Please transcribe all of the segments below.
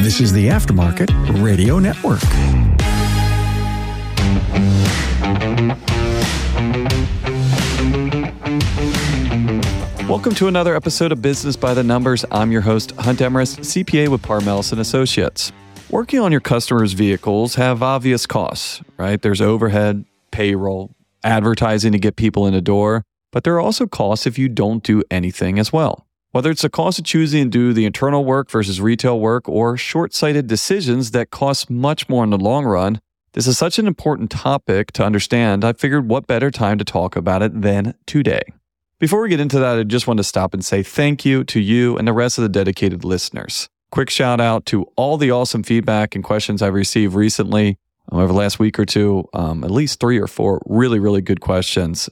This is the Aftermarket Radio Network. Welcome to another episode of Business by the Numbers. I'm your host, Hunt Emerist, CPA with Parmelis and Associates. Working on your customers' vehicles have obvious costs, right? There's overhead, payroll, advertising to get people in the door, but there are also costs if you don't do anything as well. Whether it's the cost of choosing to do the internal work versus retail work or short sighted decisions that cost much more in the long run, this is such an important topic to understand. I figured what better time to talk about it than today. Before we get into that, I just want to stop and say thank you to you and the rest of the dedicated listeners. Quick shout out to all the awesome feedback and questions I've received recently um, over the last week or two, um, at least three or four really, really good questions.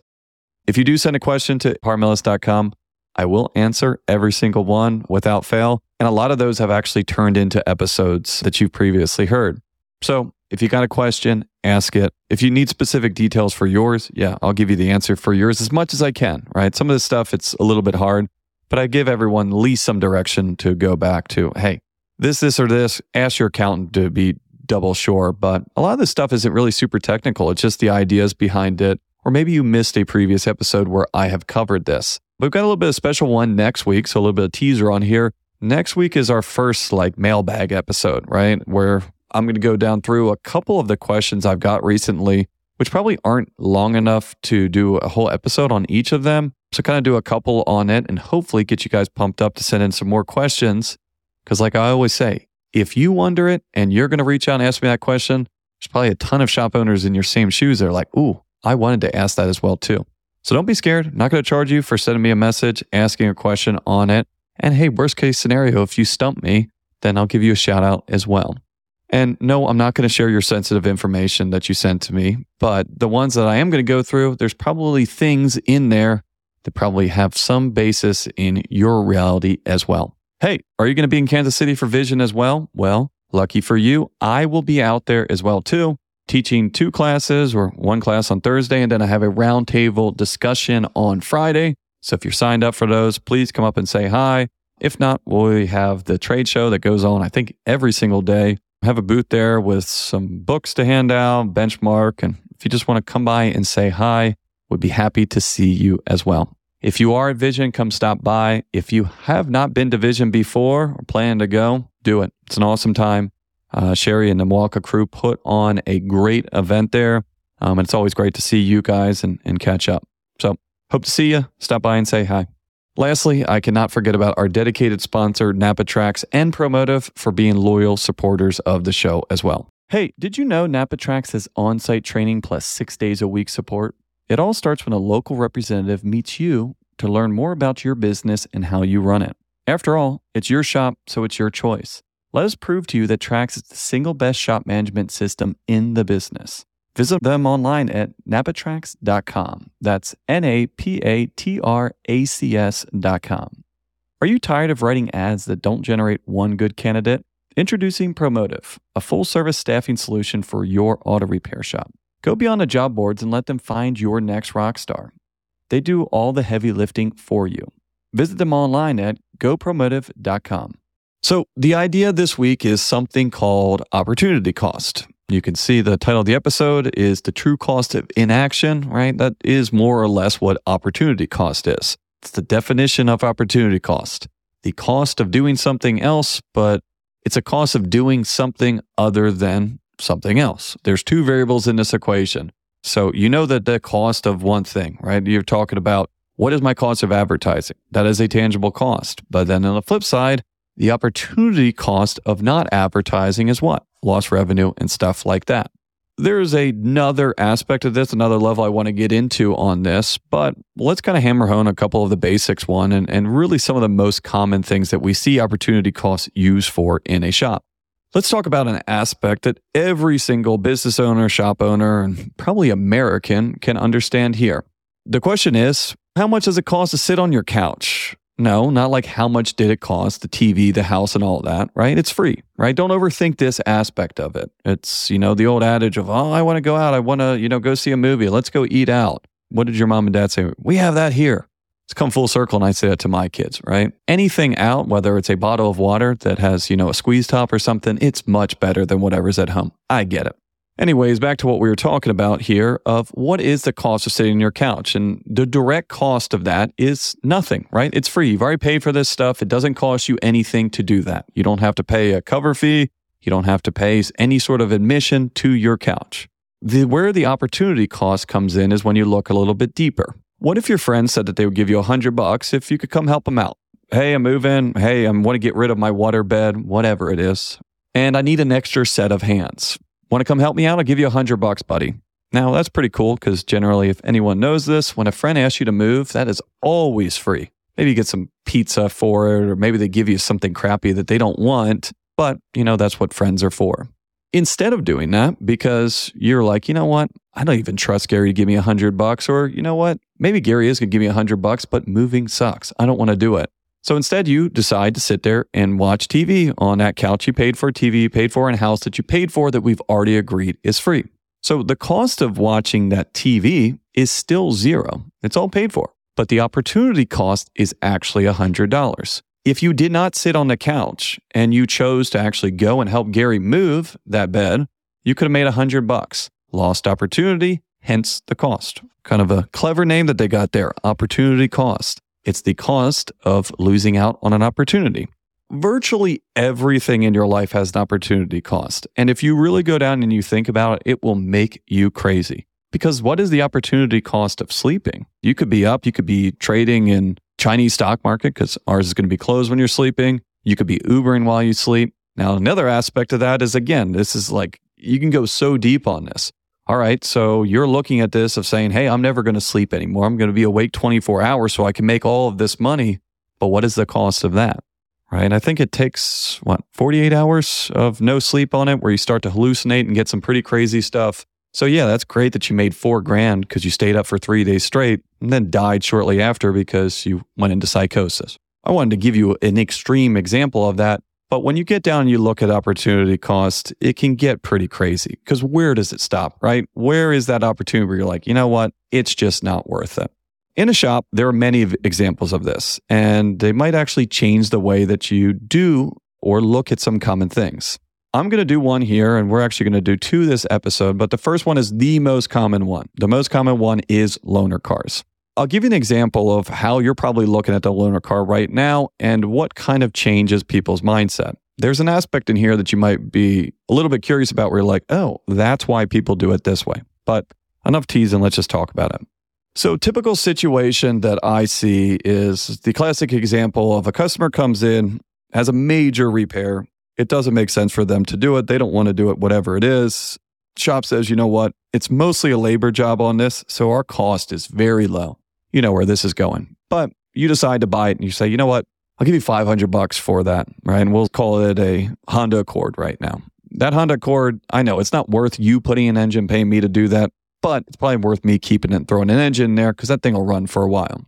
If you do send a question to parmelis.com, I will answer every single one without fail. And a lot of those have actually turned into episodes that you've previously heard. So if you got a question, ask it. If you need specific details for yours, yeah, I'll give you the answer for yours as much as I can, right? Some of this stuff, it's a little bit hard, but I give everyone at least some direction to go back to. Hey, this, this, or this. Ask your accountant to be double sure. But a lot of this stuff isn't really super technical. It's just the ideas behind it. Or maybe you missed a previous episode where I have covered this. We've got a little bit of special one next week, so a little bit of teaser on here. Next week is our first like mailbag episode, right? Where I'm going to go down through a couple of the questions I've got recently, which probably aren't long enough to do a whole episode on each of them. So kind of do a couple on it and hopefully get you guys pumped up to send in some more questions. Cause like I always say, if you wonder it and you're going to reach out and ask me that question, there's probably a ton of shop owners in your same shoes that are like, ooh, I wanted to ask that as well too. So don't be scared. I'm not going to charge you for sending me a message, asking a question on it. And hey, worst case scenario, if you stump me, then I'll give you a shout out as well. And no, I'm not going to share your sensitive information that you sent to me, but the ones that I am going to go through, there's probably things in there that probably have some basis in your reality as well. Hey, are you going to be in Kansas City for Vision as well? Well, lucky for you, I will be out there as well too teaching two classes or one class on Thursday, and then I have a roundtable discussion on Friday. So if you're signed up for those, please come up and say hi. If not, we have the trade show that goes on, I think, every single day. I have a booth there with some books to hand out, benchmark. And if you just want to come by and say hi, would be happy to see you as well. If you are at Vision, come stop by. If you have not been to Vision before or plan to go, do it. It's an awesome time. Uh, Sherry and the MWACA crew put on a great event there. Um, and it's always great to see you guys and, and catch up. So hope to see you. Stop by and say hi. Lastly, I cannot forget about our dedicated sponsor, NAPA TRACS and Promotive, for being loyal supporters of the show as well. Hey, did you know NAPA TRACS has on site training plus six days a week support? It all starts when a local representative meets you to learn more about your business and how you run it. After all, it's your shop, so it's your choice. Let us prove to you that TRACS is the single best shop management system in the business. Visit them online at napatracs.com. That's N A P A T R A C S.com. Are you tired of writing ads that don't generate one good candidate? Introducing Promotive, a full service staffing solution for your auto repair shop. Go beyond the job boards and let them find your next rock star. They do all the heavy lifting for you. Visit them online at gopromotive.com. So, the idea this week is something called opportunity cost. You can see the title of the episode is The True Cost of Inaction, right? That is more or less what opportunity cost is. It's the definition of opportunity cost the cost of doing something else, but it's a cost of doing something other than something else. There's two variables in this equation. So, you know that the cost of one thing, right? You're talking about what is my cost of advertising? That is a tangible cost. But then on the flip side, the opportunity cost of not advertising is what? Lost revenue and stuff like that. There's another aspect of this, another level I want to get into on this, but let's kind of hammer home a couple of the basics one and, and really some of the most common things that we see opportunity costs used for in a shop. Let's talk about an aspect that every single business owner, shop owner, and probably American can understand here. The question is, how much does it cost to sit on your couch? No, not like how much did it cost, the TV, the house, and all that, right? It's free, right? Don't overthink this aspect of it. It's, you know, the old adage of, oh, I want to go out. I want to, you know, go see a movie. Let's go eat out. What did your mom and dad say? We have that here. It's come full circle, and I say that to my kids, right? Anything out, whether it's a bottle of water that has, you know, a squeeze top or something, it's much better than whatever's at home. I get it. Anyways, back to what we were talking about here of what is the cost of sitting on your couch? And the direct cost of that is nothing, right? It's free. You've already paid for this stuff. It doesn't cost you anything to do that. You don't have to pay a cover fee. You don't have to pay any sort of admission to your couch. The, where the opportunity cost comes in is when you look a little bit deeper. What if your friend said that they would give you a hundred bucks if you could come help them out? Hey, I'm moving. Hey, I want to get rid of my water bed, whatever it is. And I need an extra set of hands. Want to come help me out? I'll give you a hundred bucks, buddy. Now that's pretty cool because generally, if anyone knows this, when a friend asks you to move, that is always free. Maybe you get some pizza for it, or maybe they give you something crappy that they don't want, but you know, that's what friends are for. Instead of doing that, because you're like, you know what? I don't even trust Gary to give me a hundred bucks, or you know what? Maybe Gary is going to give me a hundred bucks, but moving sucks. I don't want to do it. So instead, you decide to sit there and watch TV on that couch you paid for, TV you paid for, and house that you paid for that we've already agreed is free. So the cost of watching that TV is still zero. It's all paid for. But the opportunity cost is actually $100. If you did not sit on the couch and you chose to actually go and help Gary move that bed, you could have made 100 bucks. Lost opportunity, hence the cost. Kind of a clever name that they got there, opportunity cost. It's the cost of losing out on an opportunity. Virtually everything in your life has an opportunity cost. And if you really go down and you think about it, it will make you crazy. Because what is the opportunity cost of sleeping? You could be up, you could be trading in Chinese stock market because ours is going to be closed when you're sleeping. You could be Ubering while you sleep. Now, another aspect of that is again, this is like you can go so deep on this. All right. So you're looking at this of saying, Hey, I'm never going to sleep anymore. I'm going to be awake 24 hours so I can make all of this money. But what is the cost of that? Right. I think it takes what, 48 hours of no sleep on it where you start to hallucinate and get some pretty crazy stuff. So yeah, that's great that you made four grand because you stayed up for three days straight and then died shortly after because you went into psychosis. I wanted to give you an extreme example of that but when you get down and you look at opportunity cost, it can get pretty crazy because where does it stop, right? Where is that opportunity where you're like, you know what? It's just not worth it. In a shop, there are many examples of this, and they might actually change the way that you do or look at some common things. I'm going to do one here, and we're actually going to do two this episode, but the first one is the most common one. The most common one is loaner cars. I'll give you an example of how you're probably looking at the loaner car right now and what kind of changes people's mindset. There's an aspect in here that you might be a little bit curious about where you're like, oh, that's why people do it this way. But enough teasing, let's just talk about it. So, typical situation that I see is the classic example of a customer comes in, has a major repair. It doesn't make sense for them to do it. They don't want to do it, whatever it is. Shop says, you know what? It's mostly a labor job on this. So, our cost is very low you know where this is going. But you decide to buy it and you say, you know what? I'll give you 500 bucks for that, right? And we'll call it a Honda Accord right now. That Honda Accord, I know it's not worth you putting an engine, paying me to do that, but it's probably worth me keeping it, and throwing an engine in there because that thing will run for a while.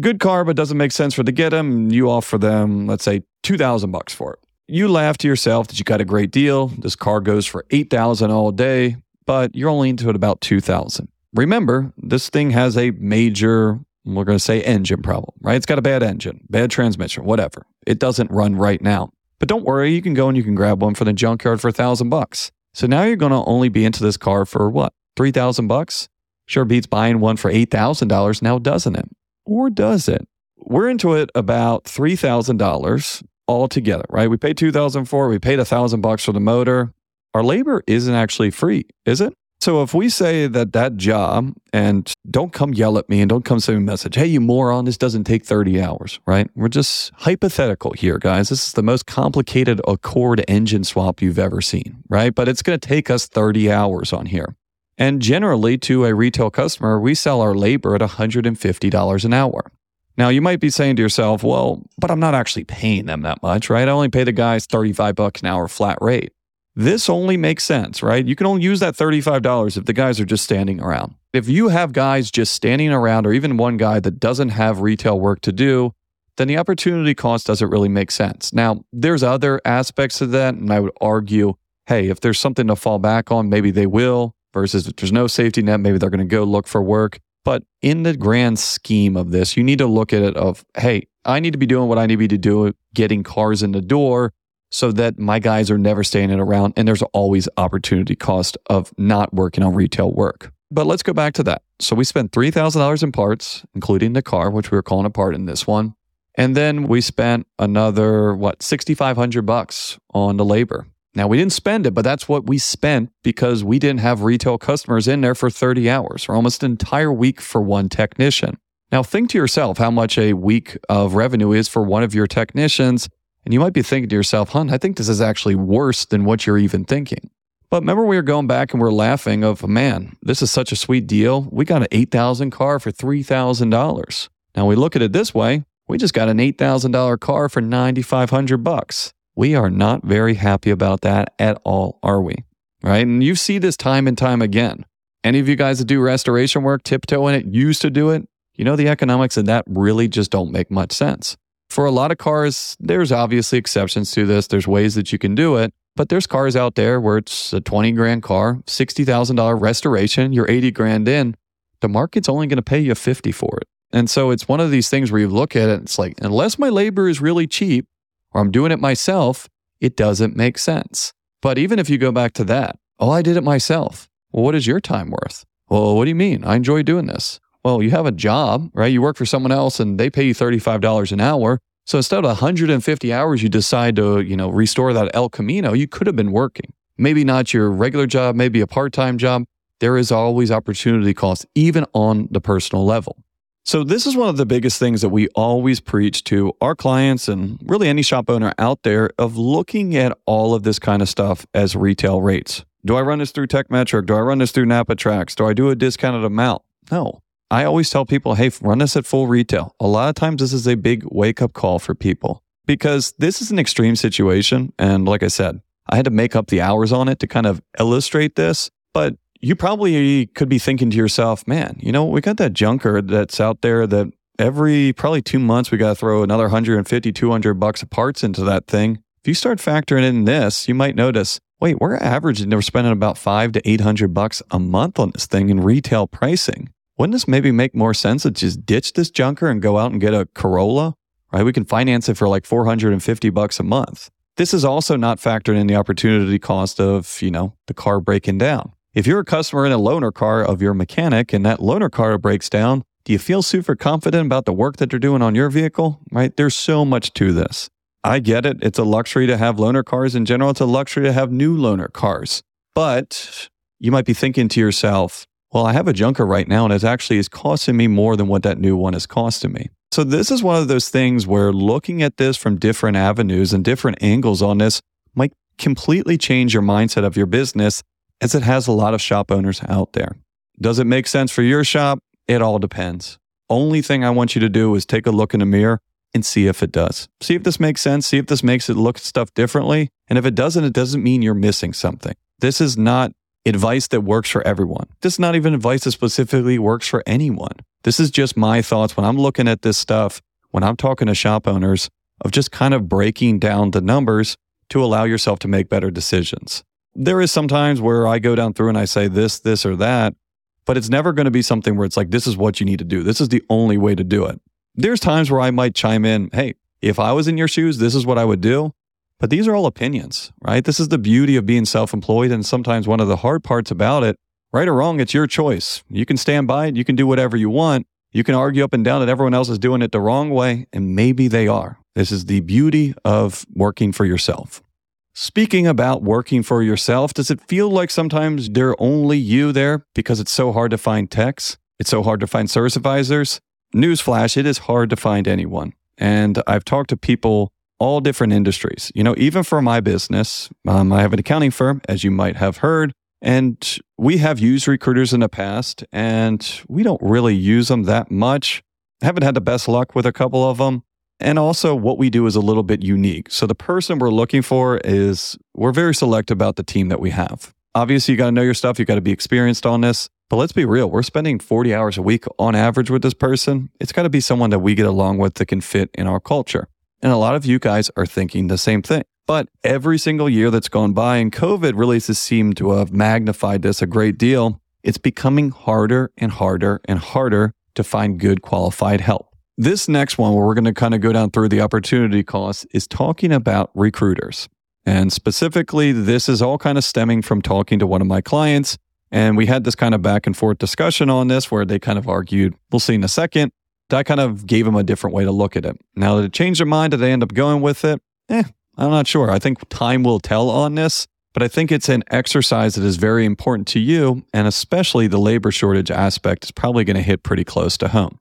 Good car, but doesn't make sense for to get them. You offer them, let's say, 2000 bucks for it. You laugh to yourself that you got a great deal. This car goes for 8000 all day, but you're only into it about 2000 Remember, this thing has a major we're going to say engine problem, right? It's got a bad engine, bad transmission, whatever. It doesn't run right now. But don't worry, you can go and you can grab one from the junkyard for a thousand bucks. So now you're going to only be into this car for what? 3000 bucks? Sure beats buying one for $8,000 now, doesn't it? Or does it? We're into it about $3,000 altogether, right? We paid 2000 for. We paid a thousand bucks for the motor. Our labor isn't actually free, is it? So if we say that that job, and don't come yell at me and don't come send me a message, hey, you moron, this doesn't take 30 hours, right? We're just hypothetical here, guys. This is the most complicated Accord engine swap you've ever seen, right? But it's going to take us 30 hours on here. And generally, to a retail customer, we sell our labor at $150 an hour. Now, you might be saying to yourself, well, but I'm not actually paying them that much, right? I only pay the guys 35 bucks an hour flat rate. This only makes sense, right? You can only use that $35 if the guys are just standing around. If you have guys just standing around, or even one guy that doesn't have retail work to do, then the opportunity cost doesn't really make sense. Now, there's other aspects to that, and I would argue hey, if there's something to fall back on, maybe they will, versus if there's no safety net, maybe they're going to go look for work. But in the grand scheme of this, you need to look at it of, hey, I need to be doing what I need to be to do, getting cars in the door so that my guys are never staying around and there's always opportunity cost of not working on retail work. But let's go back to that. So we spent $3,000 in parts, including the car, which we were calling apart in this one. And then we spent another, what, 6,500 bucks on the labor. Now we didn't spend it, but that's what we spent because we didn't have retail customers in there for 30 hours or almost an entire week for one technician. Now think to yourself how much a week of revenue is for one of your technicians. And you might be thinking to yourself, hun, I think this is actually worse than what you're even thinking. But remember, we were going back and we are laughing of, man, this is such a sweet deal. We got an 8,000 car for $3,000. Now we look at it this way. We just got an $8,000 car for 9,500 bucks. We are not very happy about that at all, are we? Right? And you see this time and time again. Any of you guys that do restoration work, tiptoe in it, used to do it, you know the economics of that really just don't make much sense. For a lot of cars, there's obviously exceptions to this. There's ways that you can do it, but there's cars out there where it's a 20 grand car, $60,000 restoration, you're 80 grand in. The market's only going to pay you 50 for it. And so it's one of these things where you look at it, and it's like, unless my labor is really cheap, or I'm doing it myself, it doesn't make sense. But even if you go back to that, oh, I did it myself. Well, what is your time worth? Well, what do you mean? I enjoy doing this. Well, you have a job, right? You work for someone else and they pay you $35 an hour. So instead of 150 hours, you decide to, you know, restore that El Camino, you could have been working. Maybe not your regular job, maybe a part-time job. There is always opportunity cost, even on the personal level. So, this is one of the biggest things that we always preach to our clients and really any shop owner out there of looking at all of this kind of stuff as retail rates. Do I run this through Tekmetric? Do I run this through NapaTracs? Do I do a discounted amount? No. I always tell people, hey, run this at full retail. A lot of times, this is a big wake up call for people because this is an extreme situation. And like I said, I had to make up the hours on it to kind of illustrate this. But you probably could be thinking to yourself, man, you know, we got that junker that's out there that every probably two months we got to throw another 150, 200 bucks of parts into that thing. If you start factoring in this, you might notice, wait, we're averaging, we're spending about five to 800 bucks a month on this thing in retail pricing. Wouldn't this maybe make more sense to just ditch this junker and go out and get a Corolla? Right? We can finance it for like 450 bucks a month. This is also not factored in the opportunity cost of, you know, the car breaking down. If you're a customer in a loaner car of your mechanic and that loaner car breaks down, do you feel super confident about the work that they're doing on your vehicle? Right? There's so much to this. I get it. It's a luxury to have loaner cars in general. It's a luxury to have new loaner cars. But you might be thinking to yourself, well, I have a junker right now and it actually is costing me more than what that new one is costing me. So this is one of those things where looking at this from different avenues and different angles on this might completely change your mindset of your business as it has a lot of shop owners out there. Does it make sense for your shop? It all depends. Only thing I want you to do is take a look in the mirror and see if it does. See if this makes sense. See if this makes it look stuff differently. And if it doesn't, it doesn't mean you're missing something. This is not advice that works for everyone. This is not even advice that specifically works for anyone. This is just my thoughts when I'm looking at this stuff, when I'm talking to shop owners, of just kind of breaking down the numbers to allow yourself to make better decisions there is sometimes where I go down through and I say this, this, or that, but it's never going to be something where it's like, this is what you need to do. This is the only way to do it. There's times where I might chime in, hey, if I was in your shoes, this is what I would do. But these are all opinions, right? This is the beauty of being self employed. And sometimes one of the hard parts about it, right or wrong, it's your choice. You can stand by it. You can do whatever you want. You can argue up and down that everyone else is doing it the wrong way. And maybe they are. This is the beauty of working for yourself. Speaking about working for yourself, does it feel like sometimes there are only you there because it's so hard to find techs? It's so hard to find service advisors? Newsflash, it is hard to find anyone. And I've talked to people all different industries. You know, even for my business, um, I have an accounting firm, as you might have heard, and we have used recruiters in the past, and we don't really use them that much. haven't had the best luck with a couple of them. And also, what we do is a little bit unique. So, the person we're looking for is we're very select about the team that we have. Obviously, you got to know your stuff, you got to be experienced on this. But let's be real, we're spending 40 hours a week on average with this person. It's got to be someone that we get along with that can fit in our culture. And a lot of you guys are thinking the same thing. But every single year that's gone by, and COVID really has seemed to have magnified this a great deal. it's becoming harder and harder and harder to find good qualified help. This next one, where we're going to kind of go down through the opportunity costs, is talking about recruiters. And specifically, this is all kind of stemming from talking to one of my clients. And we had this kind of back and forth discussion on this where they kind of argued, we'll see in a second. That kind of gave them a different way to look at it. Now, did it change their mind? Did they end up going with it? Eh, I'm not sure. I think time will tell on this, but I think it's an exercise that is very important to you. And especially the labor shortage aspect is probably going to hit pretty close to home.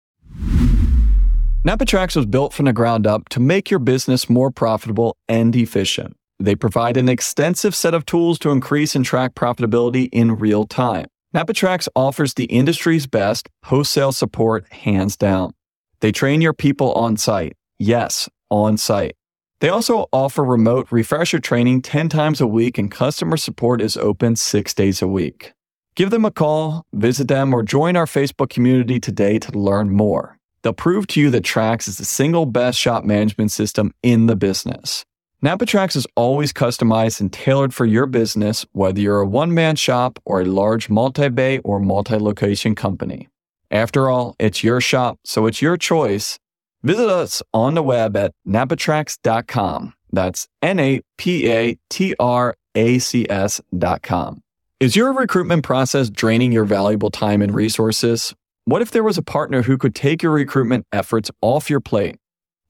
NAPA TRACS was built from the ground up to make your business more profitable and efficient. They provide an extensive set of tools to increase and track profitability in real time. NAPA TRACS offers the industry's best wholesale support hands down. They train your people on site. Yes, on site. They also offer remote refresher training 10 times a week and customer support is open six days a week. Give them a call, visit them, or join our Facebook community today to learn more. They'll prove to you that TRACS is the single best shop management system in the business. NAPA TRACS is always customized and tailored for your business, whether you're a one man shop or a large multi bay or multi location company. After all, it's your shop, so it's your choice. Visit us on the web at napatracs.com. That's N A P A T R A C S.com. Is your recruitment process draining your valuable time and resources? What if there was a partner who could take your recruitment efforts off your plate?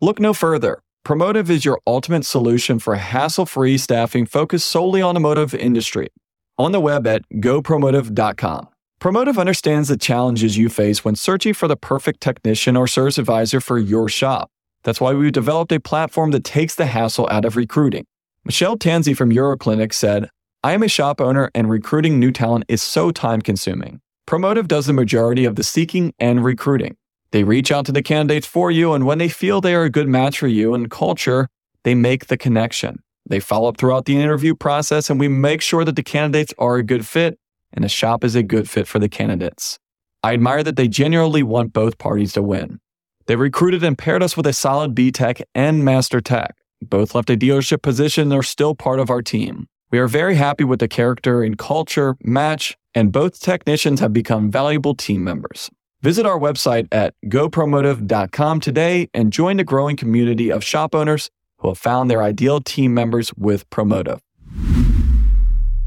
Look no further. Promotive is your ultimate solution for hassle-free staffing focused solely on the motive industry. On the web at gopromotive.com. Promotive understands the challenges you face when searching for the perfect technician or service advisor for your shop. That's why we've developed a platform that takes the hassle out of recruiting. Michelle Tanzi from Euroclinic said, I am a shop owner and recruiting new talent is so time consuming. Promotive does the majority of the seeking and recruiting. They reach out to the candidates for you, and when they feel they are a good match for you and culture, they make the connection. They follow up throughout the interview process, and we make sure that the candidates are a good fit and the shop is a good fit for the candidates. I admire that they genuinely want both parties to win. They recruited and paired us with a solid B Tech and Master Tech. Both left a dealership position and are still part of our team. We are very happy with the character and culture match, and both technicians have become valuable team members. Visit our website at gopromotive.com today and join the growing community of shop owners who have found their ideal team members with Promotive.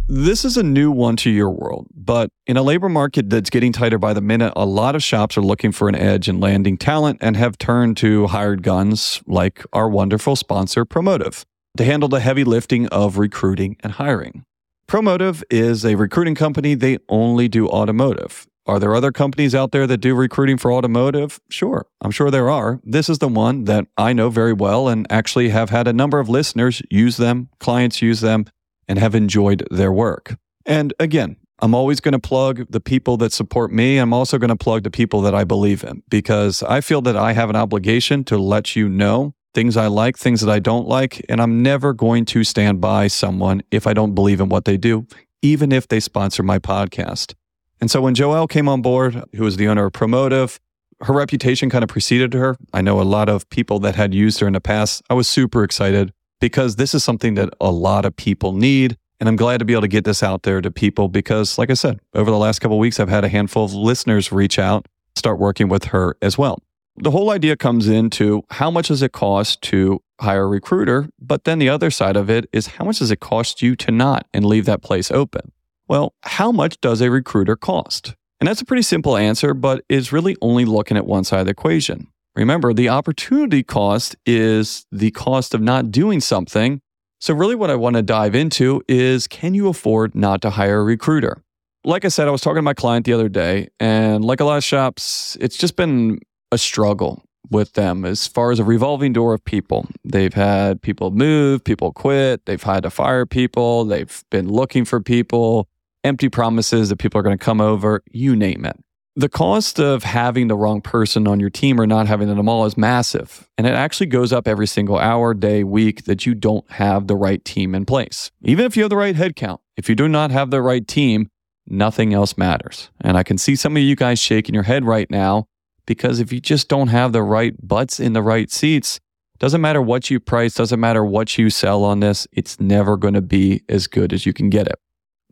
This is a new one to your world, but in a labor market that's getting tighter by the minute, a lot of shops are looking for an edge in landing talent and have turned to hired guns like our wonderful sponsor, Promotive, to handle the heavy lifting of recruiting and hiring. Promotive is a recruiting company. They only do automotive. Are there other companies out there that do recruiting for automotive? Sure, I'm sure there are. This is the one that I know very well and actually have had a number of listeners use them, clients use them, and have enjoyed their work. And again, I'm always going to plug the people that support me. I'm also going to plug the people that I believe in because I feel that I have an obligation to let you know things I like, things that I don't like. And I'm never going to stand by someone if I don't believe in what they do, even if they sponsor my podcast. And so when Joelle came on board, who was the owner of Promotive, her reputation kind of preceded her. I know a lot of people that had used her in the past. I was super excited because this is something that a lot of people need. And I'm glad to be able to get this out there to people because, like I said, over the last couple weeks, I've had a handful of listeners reach out, start working with her as well. The whole idea comes into how much does it cost to hire a recruiter? But then the other side of it is how much does it cost you to not and leave that place open? Well, how much does a recruiter cost? And that's a pretty simple answer, but is really only looking at one side of the equation. Remember, the opportunity cost is the cost of not doing something. So, really, what I want to dive into is can you afford not to hire a recruiter? Like I said, I was talking to my client the other day, and like a lot of shops, it's just been a struggle with them as far as a revolving door of people. They've had people move, people quit, they've had to fire people, they've been looking for people, empty promises that people are going to come over, you name it. The cost of having the wrong person on your team or not having them all is massive. And it actually goes up every single hour, day, week that you don't have the right team in place. Even if you have the right headcount, if you do not have the right team, nothing else matters. And I can see some of you guys shaking your head right now because if you just don't have the right butts in the right seats, doesn't matter what you price, doesn't matter what you sell on this, it's never going to be as good as you can get it.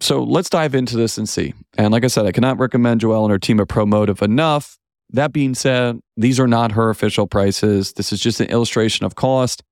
So let's dive into this and see. And like I said, I cannot recommend Joelle and her team of Promotive enough. That being said, these are not her official prices. This is just an illustration of cost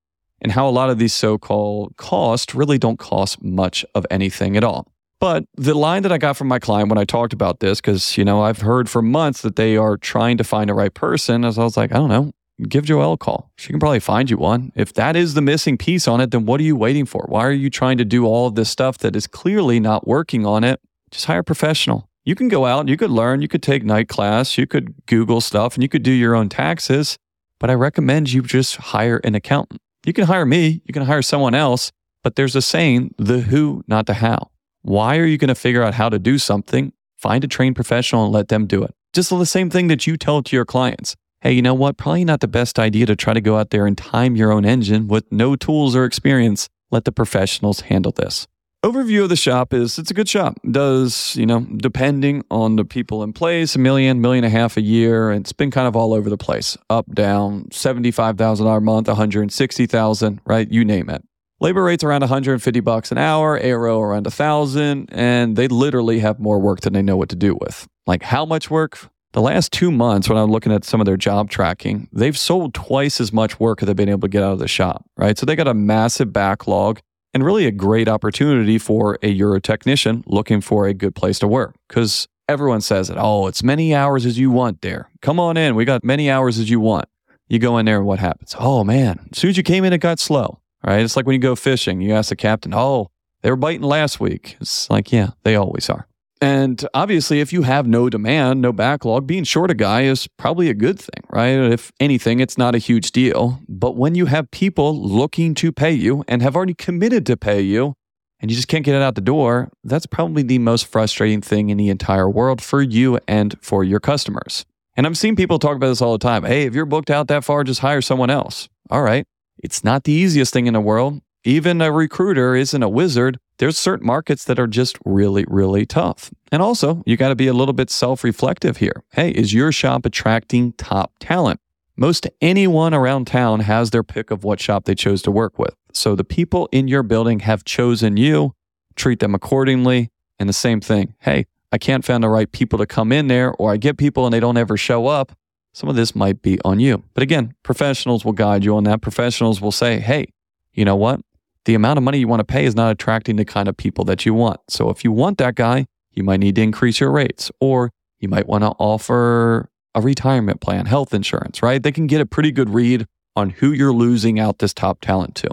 and how a lot of these so called costs really don't cost much of anything at all. But the line that I got from my client when I talked about this, because, you know, I've heard for months that they are trying to find a right person, as I was like, I don't know, give Joelle a call. She can probably find you one. If that is the missing piece on it, then what are you waiting for? Why are you trying to do all of this stuff that is clearly not working on it? Just hire a professional. You can go out, you could learn, you could take night class, you could Google stuff, and you could do your own taxes. But I recommend you just hire an accountant. You can hire me, you can hire someone else, but there's a saying the who, not the how. Why are you going to figure out how to do something? Find a trained professional and let them do it. Just the same thing that you tell to your clients. Hey, you know what? Probably not the best idea to try to go out there and time your own engine with no tools or experience. Let the professionals handle this. Overview of the shop is it's a good shop. Does, you know, depending on the people in place, a million, million and a half a year. It's been kind of all over the place. Up, down, $75,000 a month, 160,000, right? You name it. Labor rates around 150 bucks an hour, ARO around a thousand, and they literally have more work than they know what to do with. Like how much work? The last two months, when I'm looking at some of their job tracking, they've sold twice as much work as they've been able to get out of the shop, right? So they got a massive backlog and really a great opportunity for a Euro technician looking for a good place to work because everyone says it. Oh, it's many hours as you want there. Come on in. We got many hours as you want. You go in there and what happens? Oh man, as soon as you came in, it got slow right? It's like when you go fishing, you ask the captain, oh, they were biting last week. It's like, yeah, they always are. And obviously, if you have no demand, no backlog, being short a guy is probably a good thing, right? If anything, it's not a huge deal. But when you have people looking to pay you and have already committed to pay you, and you just can't get it out the door, that's probably the most frustrating thing in the entire world for you and for your customers. And I've seen people talk about this all the time. Hey, if you're booked out that far, just hire someone else. All right. It's not the easiest thing in the world. Even a recruiter isn't a wizard. There's certain markets that are just really, really tough. And also, you got to be a little bit self reflective here. Hey, is your shop attracting top talent? Most anyone around town has their pick of what shop they chose to work with. So the people in your building have chosen you, treat them accordingly. And the same thing. Hey, I can't find the right people to come in there, or I get people and they don't ever show up some of this might be on you. But again, professionals will guide you on that. Professionals will say, hey, you know what? The amount of money you want to pay is not attracting the kind of people that you want. So if you want that guy, you might need to increase your rates or you might want to offer a retirement plan, health insurance, right? They can get a pretty good read on who you're losing out this top talent to.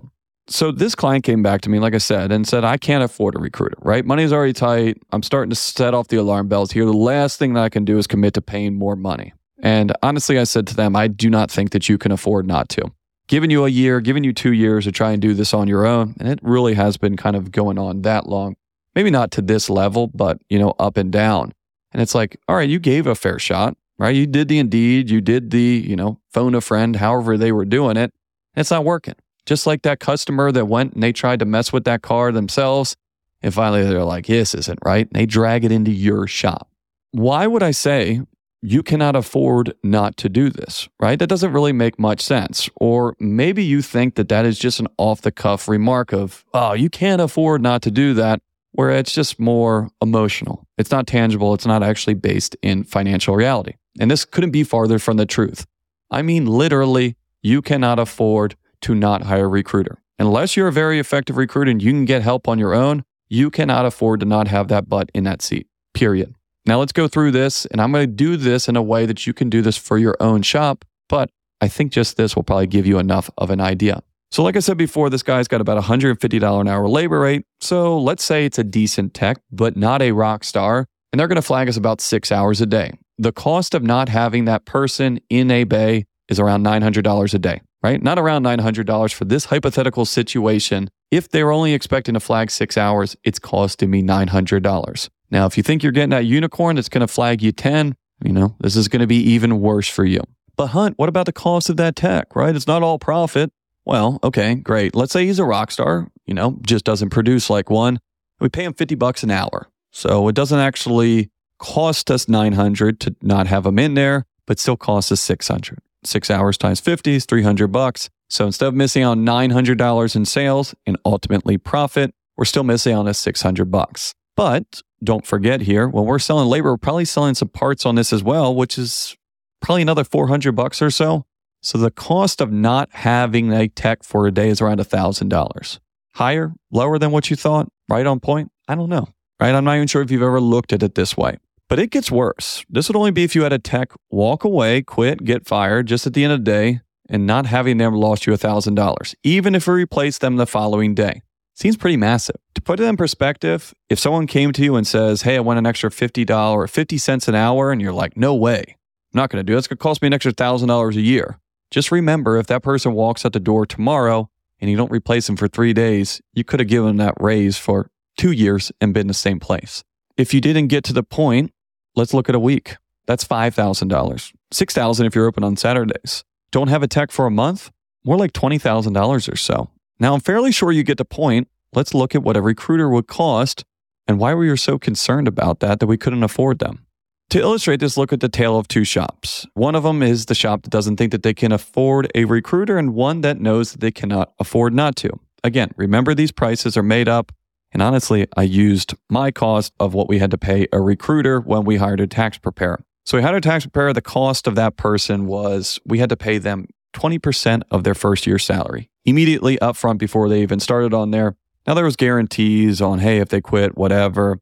So this client came back to me, like I said, and said, I can't afford a recruiter, right? Money's already tight. I'm starting to set off the alarm bells here. The last thing that I can do is commit to paying more money. And honestly, I said to them, I do not think that you can afford not to. Giving you a year, giving you two years to try and do this on your own. And it really has been kind of going on that long. Maybe not to this level, but, you know, up and down. And it's like, all right, you gave a fair shot, right? You did the Indeed, you did the, you know, phone a friend, however they were doing it. it's not working. Just like that customer that went and they tried to mess with that car themselves. And finally they're like, this isn't right. And they drag it into your shop. Why would I say you cannot afford not to do this, right? That doesn't really make much sense. Or maybe you think that that is just an off the cuff remark of, oh, you can't afford not to do that, where it's just more emotional. It's not tangible. It's not actually based in financial reality. And this couldn't be farther from the truth. I mean, literally, you cannot afford to not hire a recruiter. Unless you're a very effective recruiter and you can get help on your own, you cannot afford to not have that butt in that seat, period. Now let's go through this, and I'm going to do this in a way that you can do this for your own shop. But I think just this will probably give you enough of an idea. So, like I said before, this guy's got about $150 an hour labor rate. So let's say it's a decent tech, but not a rock star, and they're going to flag us about six hours a day. The cost of not having that person in a bay is around $900 a day, right? Not around $900 for this hypothetical situation. If they're only expecting to flag six hours, it's costing me $900. Now, if you think you're getting that unicorn that's going to flag you 10, you know, this is going to be even worse for you. But Hunt, what about the cost of that tech, right? It's not all profit. Well, okay, great. Let's say he's a rock star, you know, just doesn't produce like one. We pay him 50 bucks an hour. So it doesn't actually cost us 900 to not have him in there, but still costs us 600. 6 hours times 50 is 300 bucks. So instead of missing on $900 in sales and ultimately profit, we're still missing on a 600 bucks. But don't forget here, when we're selling labor, we're probably selling some parts on this as well, which is probably another 400 bucks or so. So the cost of not having a tech for a day is around $1,000. Higher, lower than what you thought, right on point? I don't know, right? I'm not even sure if you've ever looked at it this way. But it gets worse. This would only be if you had a tech walk away, quit, get fired just at the end of the day, and not having them lost you $1,000, even if you replace them the following day. Seems pretty massive. To put it in perspective, if someone came to you and says, Hey, I want an extra $50 or 50 cents an hour, and you're like, No way, I'm not going to do it. It's going to cost me an extra $1,000 a year. Just remember if that person walks out the door tomorrow and you don't replace them for three days, you could have given that raise for two years and been in the same place. If you didn't get to the point, let's look at a week. That's $5,000. 6,000 if you're open on Saturdays. Don't have a tech for a month? More like $20,000 or so. Now, I'm fairly sure you get the point. Let's look at what a recruiter would cost and why we were so concerned about that that we couldn't afford them. To illustrate this, look at the tale of two shops. One of them is the shop that doesn't think that they can afford a recruiter, and one that knows that they cannot afford not to. Again, remember these prices are made up. And honestly, I used my cost of what we had to pay a recruiter when we hired a tax preparer. So we hired a tax preparer. The cost of that person was we had to pay them 20% of their first year salary immediately upfront before they even started on there. Now there was guarantees on, hey, if they quit, whatever.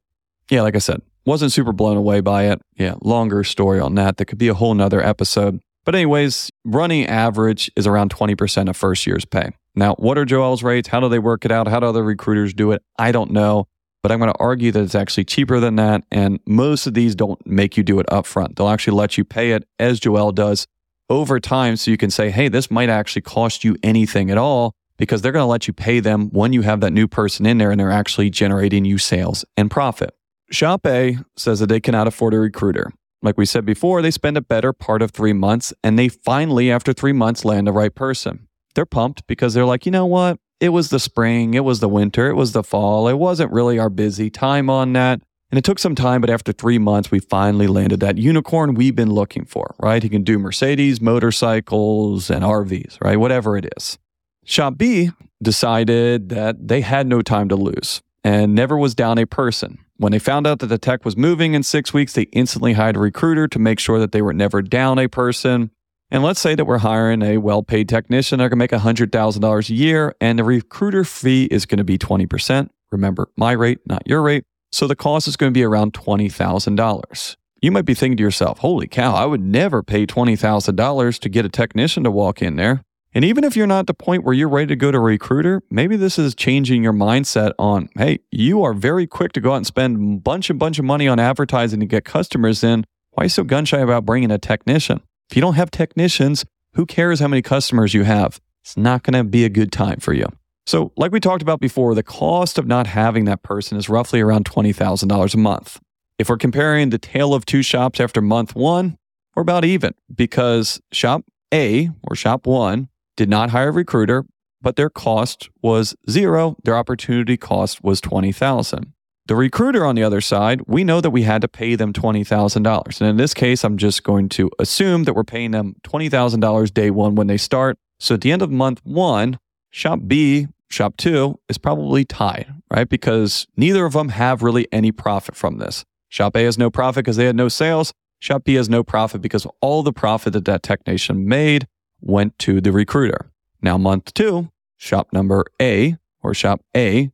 Yeah, like I said, wasn't super blown away by it. Yeah, longer story on that. That could be a whole nother episode. But anyways, running average is around 20% of first year's pay. Now, what are Joelle's rates? How do they work it out? How do other recruiters do it? I don't know, but I'm going to argue that it's actually cheaper than that. And most of these don't make you do it upfront. They'll actually let you pay it as Joel does over time. So you can say, hey, this might actually cost you anything at all because they're going to let you pay them when you have that new person in there and they're actually generating you sales and profit. Shop A says that they cannot afford a recruiter. Like we said before, they spend a better part of three months and they finally, after three months, land the right person. They're pumped because they're like, you know what? It was the spring, it was the winter, it was the fall. It wasn't really our busy time on that. And it took some time, but after three months, we finally landed that unicorn we've been looking for, right? He can do Mercedes, motorcycles, and RVs, right? Whatever it is. Shop B decided that they had no time to lose and never was down a person. When they found out that the tech was moving in six weeks, they instantly hired a recruiter to make sure that they were never down a person. And let's say that we're hiring a well paid technician, that can make $100,000 a year, and the recruiter fee is going to be 20%. Remember, my rate, not your rate. So the cost is going to be around $20,000. You might be thinking to yourself, holy cow, I would never pay $20,000 to get a technician to walk in there. And even if you're not at the point where you're ready to go to a recruiter, maybe this is changing your mindset on, hey, you are very quick to go out and spend a bunch and bunch of money on advertising to get customers in. Why so gun shy about bringing a technician? If you don't have technicians, who cares how many customers you have? It's not going to be a good time for you. So, like we talked about before, the cost of not having that person is roughly around $20,000 a month. If we're comparing the tale of two shops after month one, we're about even because shop A or shop one did not hire a recruiter, but their cost was zero. Their opportunity cost was 20,000. The recruiter on the other side, we know that we had to pay them $20,000. And in this case, I'm just going to assume that we're paying them $20,000 day one when they start. So at the end of month one, shop B, shop two is probably tied, right? Because neither of them have really any profit from this. Shop A has no profit because they had no sales. Shop B has no profit because all the profit that that tech nation made went to the recruiter. Now, month two, shop number A or shop A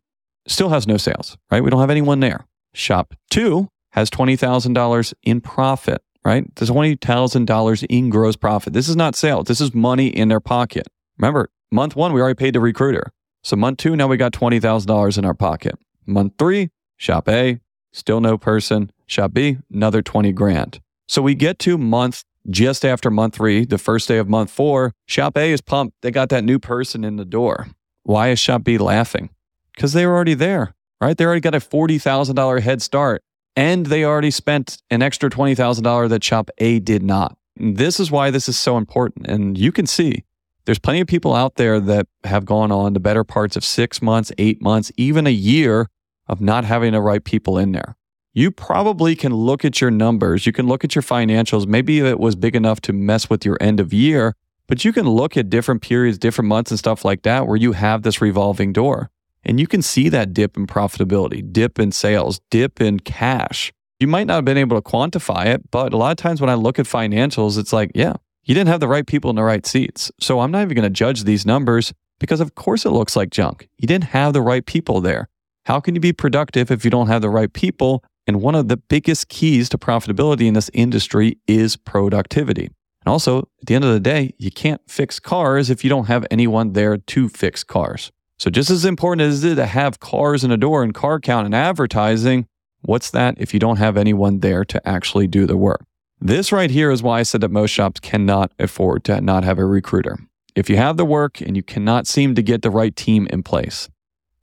still has no sales, right? We don't have anyone there. Shop two has $20,000 in profit, right? There's $20,000 in gross profit. This is not sales. This is money in their pocket. Remember, month one, we already paid the recruiter. So month two, now we got $20,000 in our pocket. Month three, shop A, still no person. Shop B, another 20 grand. So we get to month just after month three, the first day of month four, Shop A is pumped. They got that new person in the door. Why is Shop B laughing? Because they were already there, right? They already got a $40,000 head start and they already spent an extra $20,000 that Shop A did not. This is why this is so important. And you can see there's plenty of people out there that have gone on to better parts of six months, eight months, even a year of not having the right people in there you probably can look at your numbers. You can look at your financials. Maybe it was big enough to mess with your end of year, but you can look at different periods, different months, and stuff like that where you have this revolving door. And you can see that dip in profitability, dip in sales, dip in cash. You might not have been able to quantify it, but a lot of times when I look at financials, it's like, yeah, you didn't have the right people in the right seats. So I'm not even going to judge these numbers because, of course, it looks like junk. You didn't have the right people there. How can you be productive if you don't have the right people? And one of the biggest keys to profitability in this industry is productivity. And also, at the end of the day, you can't fix cars if you don't have anyone there to fix cars. So, just as important as it is to have cars in a door and car count and advertising, what's that if you don't have anyone there to actually do the work? This right here is why I said that most shops cannot afford to not have a recruiter. If you have the work and you cannot seem to get the right team in place.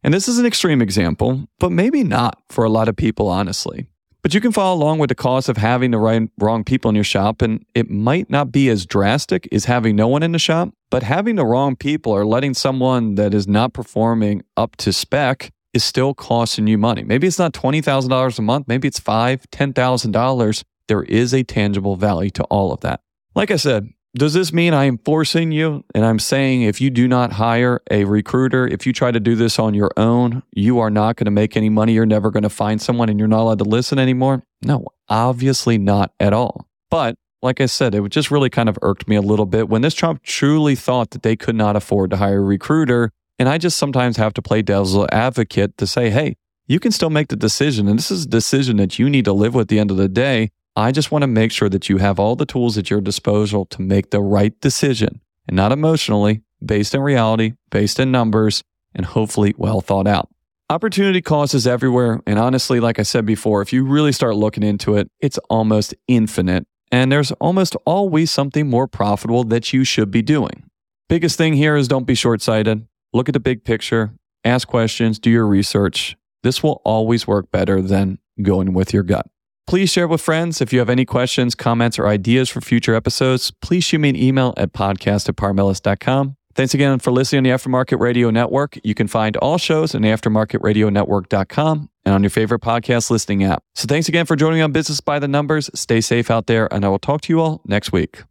And this is an extreme example, but maybe not for a lot of people, honestly. But you can follow along with the cost of having the right wrong people in your shop, and it might not be as drastic as having no one in the shop, but having the wrong people or letting someone that is not performing up to spec is still costing you money. Maybe it's not $20,000 a month, maybe it's five, $10,000. There is a tangible value to all of that. Like I said, does this mean I am forcing you? And I'm saying if you do not hire a recruiter, if you try to do this on your own, you are not going to make any money. You're never going to find someone and you're not allowed to listen anymore? No, obviously not at all. But like I said, it just really kind of irked me a little bit when this Trump truly thought that they could not afford to hire a recruiter. And I just sometimes have to play devil's advocate to say, hey, you can still make the decision. And this is a decision that you need to live with at the end of the day. I just want to make sure that you have all the tools at your disposal to make the right decision and not emotionally, based in reality, based in numbers, and hopefully well thought out. Opportunity cost is everywhere. And honestly, like I said before, if you really start looking into it, it's almost infinite. And there's almost always something more profitable that you should be doing. Biggest thing here is don't be short sighted. Look at the big picture, ask questions, do your research. This will always work better than going with your gut. Please share with friends. If you have any questions, comments, or ideas for future episodes, please shoot me an email at podcast at parmelis.com. Thanks again for listening on the Aftermarket Radio Network. You can find all shows on aftermarketradionetwork.com and on your favorite podcast listening app. So thanks again for joining me on Business by the Numbers. Stay safe out there, and I will talk to you all next week.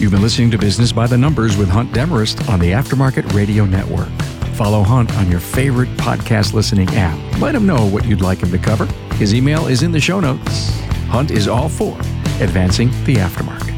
You've been listening to Business by the Numbers with Hunt Demarest on the Aftermarket Radio Network. Follow Hunt on your favorite podcast listening app. Let him know what you'd like him to cover. His email is in the show notes. Hunt is all for advancing the aftermarket.